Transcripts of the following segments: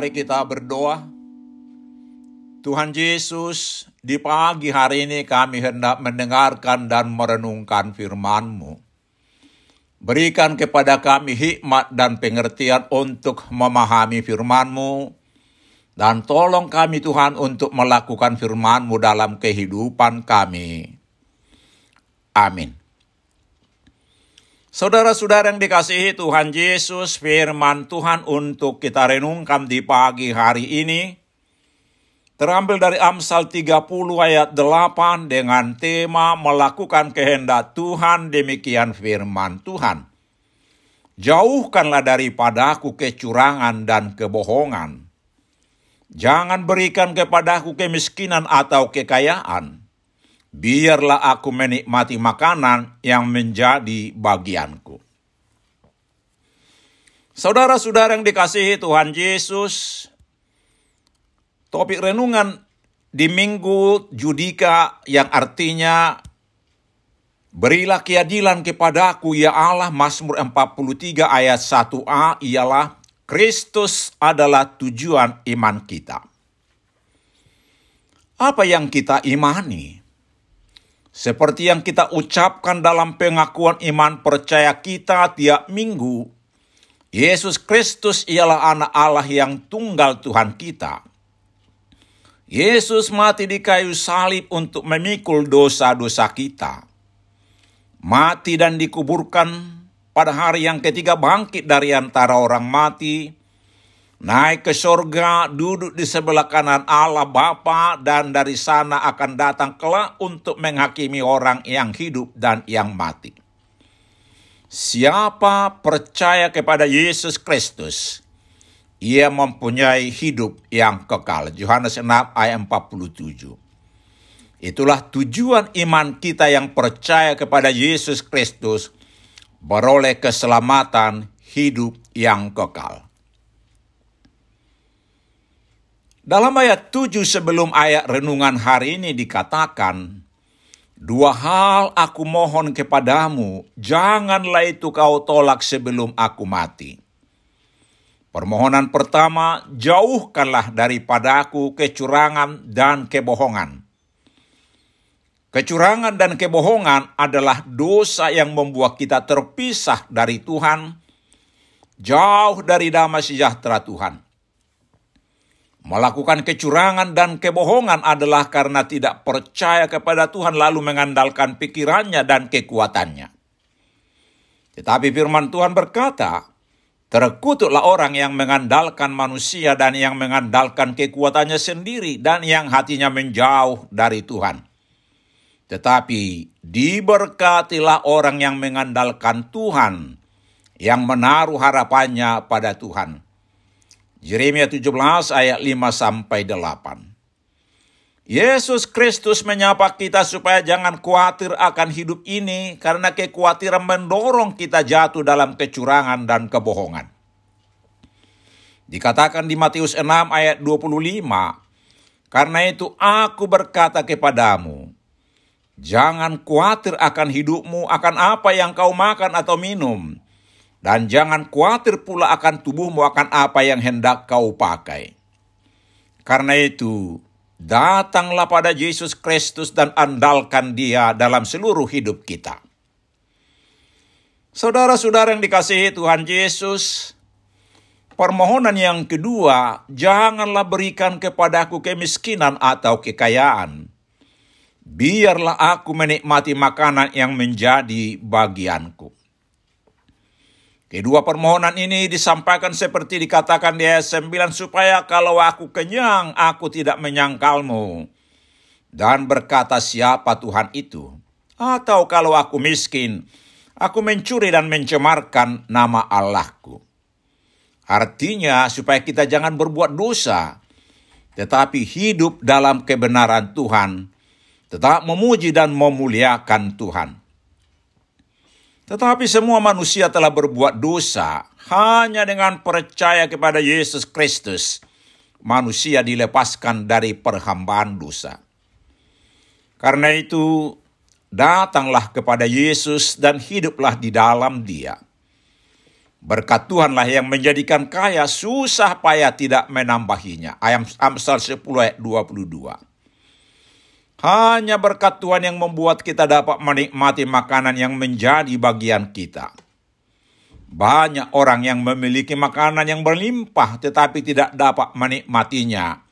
Mari kita berdoa. Tuhan Yesus, di pagi hari ini kami hendak mendengarkan dan merenungkan firman-Mu. Berikan kepada kami hikmat dan pengertian untuk memahami firman-Mu, dan tolong kami Tuhan untuk melakukan firman-Mu dalam kehidupan kami. Amin. Saudara-saudara yang dikasihi Tuhan Yesus, firman Tuhan untuk kita renungkan di pagi hari ini terambil dari Amsal 30 ayat 8 dengan tema melakukan kehendak Tuhan demikian firman Tuhan. Jauhkanlah daripadaku kecurangan dan kebohongan. Jangan berikan kepadaku kemiskinan atau kekayaan biarlah aku menikmati makanan yang menjadi bagianku. Saudara-saudara yang dikasihi Tuhan Yesus, topik renungan di minggu Judika yang artinya Berilah keadilan kepadaku ya Allah Mazmur 43 ayat 1a ialah Kristus adalah tujuan iman kita. Apa yang kita imani? Seperti yang kita ucapkan dalam pengakuan iman percaya kita tiap minggu, Yesus Kristus ialah anak Allah yang tunggal Tuhan kita. Yesus mati di kayu salib untuk memikul dosa-dosa kita. Mati dan dikuburkan pada hari yang ketiga bangkit dari antara orang mati, naik ke sorga, duduk di sebelah kanan Allah Bapa dan dari sana akan datang kelak untuk menghakimi orang yang hidup dan yang mati. Siapa percaya kepada Yesus Kristus, ia mempunyai hidup yang kekal. Yohanes 6 ayat 47. Itulah tujuan iman kita yang percaya kepada Yesus Kristus, beroleh keselamatan hidup yang kekal. Dalam ayat 7 sebelum ayat renungan hari ini dikatakan, Dua hal aku mohon kepadamu, janganlah itu kau tolak sebelum aku mati. Permohonan pertama, jauhkanlah daripadaku kecurangan dan kebohongan. Kecurangan dan kebohongan adalah dosa yang membuat kita terpisah dari Tuhan, jauh dari damai sejahtera Tuhan. Melakukan kecurangan dan kebohongan adalah karena tidak percaya kepada Tuhan lalu mengandalkan pikirannya dan kekuatannya. Tetapi firman Tuhan berkata, Terkutuklah orang yang mengandalkan manusia dan yang mengandalkan kekuatannya sendiri dan yang hatinya menjauh dari Tuhan. Tetapi diberkatilah orang yang mengandalkan Tuhan, yang menaruh harapannya pada Tuhan. Yeremia 17 ayat 5 sampai 8. Yesus Kristus menyapa kita supaya jangan khawatir akan hidup ini karena kekhawatiran mendorong kita jatuh dalam kecurangan dan kebohongan. Dikatakan di Matius 6 ayat 25, Karena itu aku berkata kepadamu, jangan khawatir akan hidupmu, akan apa yang kau makan atau minum, dan jangan khawatir pula akan tubuhmu akan apa yang hendak kau pakai. Karena itu, Datanglah pada Yesus Kristus dan andalkan dia dalam seluruh hidup kita. Saudara-saudara yang dikasihi Tuhan Yesus, permohonan yang kedua, janganlah berikan kepadaku kemiskinan atau kekayaan. Biarlah aku menikmati makanan yang menjadi bagianku. Kedua permohonan ini disampaikan seperti dikatakan di ayat 9 supaya kalau aku kenyang aku tidak menyangkalmu. Dan berkata siapa Tuhan itu? Atau kalau aku miskin, aku mencuri dan mencemarkan nama Allahku. Artinya supaya kita jangan berbuat dosa, tetapi hidup dalam kebenaran Tuhan, tetap memuji dan memuliakan Tuhan. Tetapi semua manusia telah berbuat dosa hanya dengan percaya kepada Yesus Kristus. Manusia dilepaskan dari perhambaan dosa. Karena itu, datanglah kepada Yesus dan hiduplah di dalam dia. Berkat Tuhanlah yang menjadikan kaya susah payah tidak menambahinya. Amsal 10 ayat 22. Hanya berkat Tuhan yang membuat kita dapat menikmati makanan yang menjadi bagian kita. Banyak orang yang memiliki makanan yang berlimpah tetapi tidak dapat menikmatinya.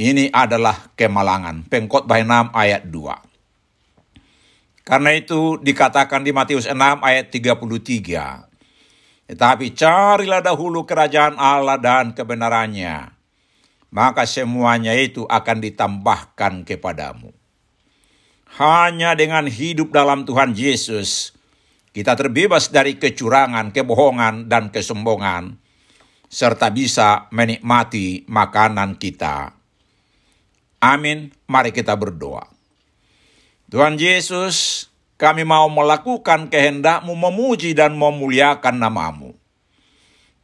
Ini adalah kemalangan. Pengkhotbah 6 ayat 2. Karena itu dikatakan di Matius 6 ayat 33. Tetapi carilah dahulu kerajaan Allah dan kebenarannya maka semuanya itu akan ditambahkan kepadamu. Hanya dengan hidup dalam Tuhan Yesus, kita terbebas dari kecurangan, kebohongan, dan kesombongan, serta bisa menikmati makanan kita. Amin. Mari kita berdoa. Tuhan Yesus, kami mau melakukan kehendakmu memuji dan memuliakan namamu.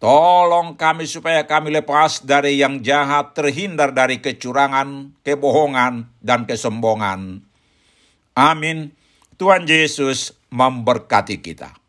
Tolong kami supaya kami lepas dari yang jahat, terhindar dari kecurangan, kebohongan, dan kesombongan. Amin. Tuhan Yesus memberkati kita.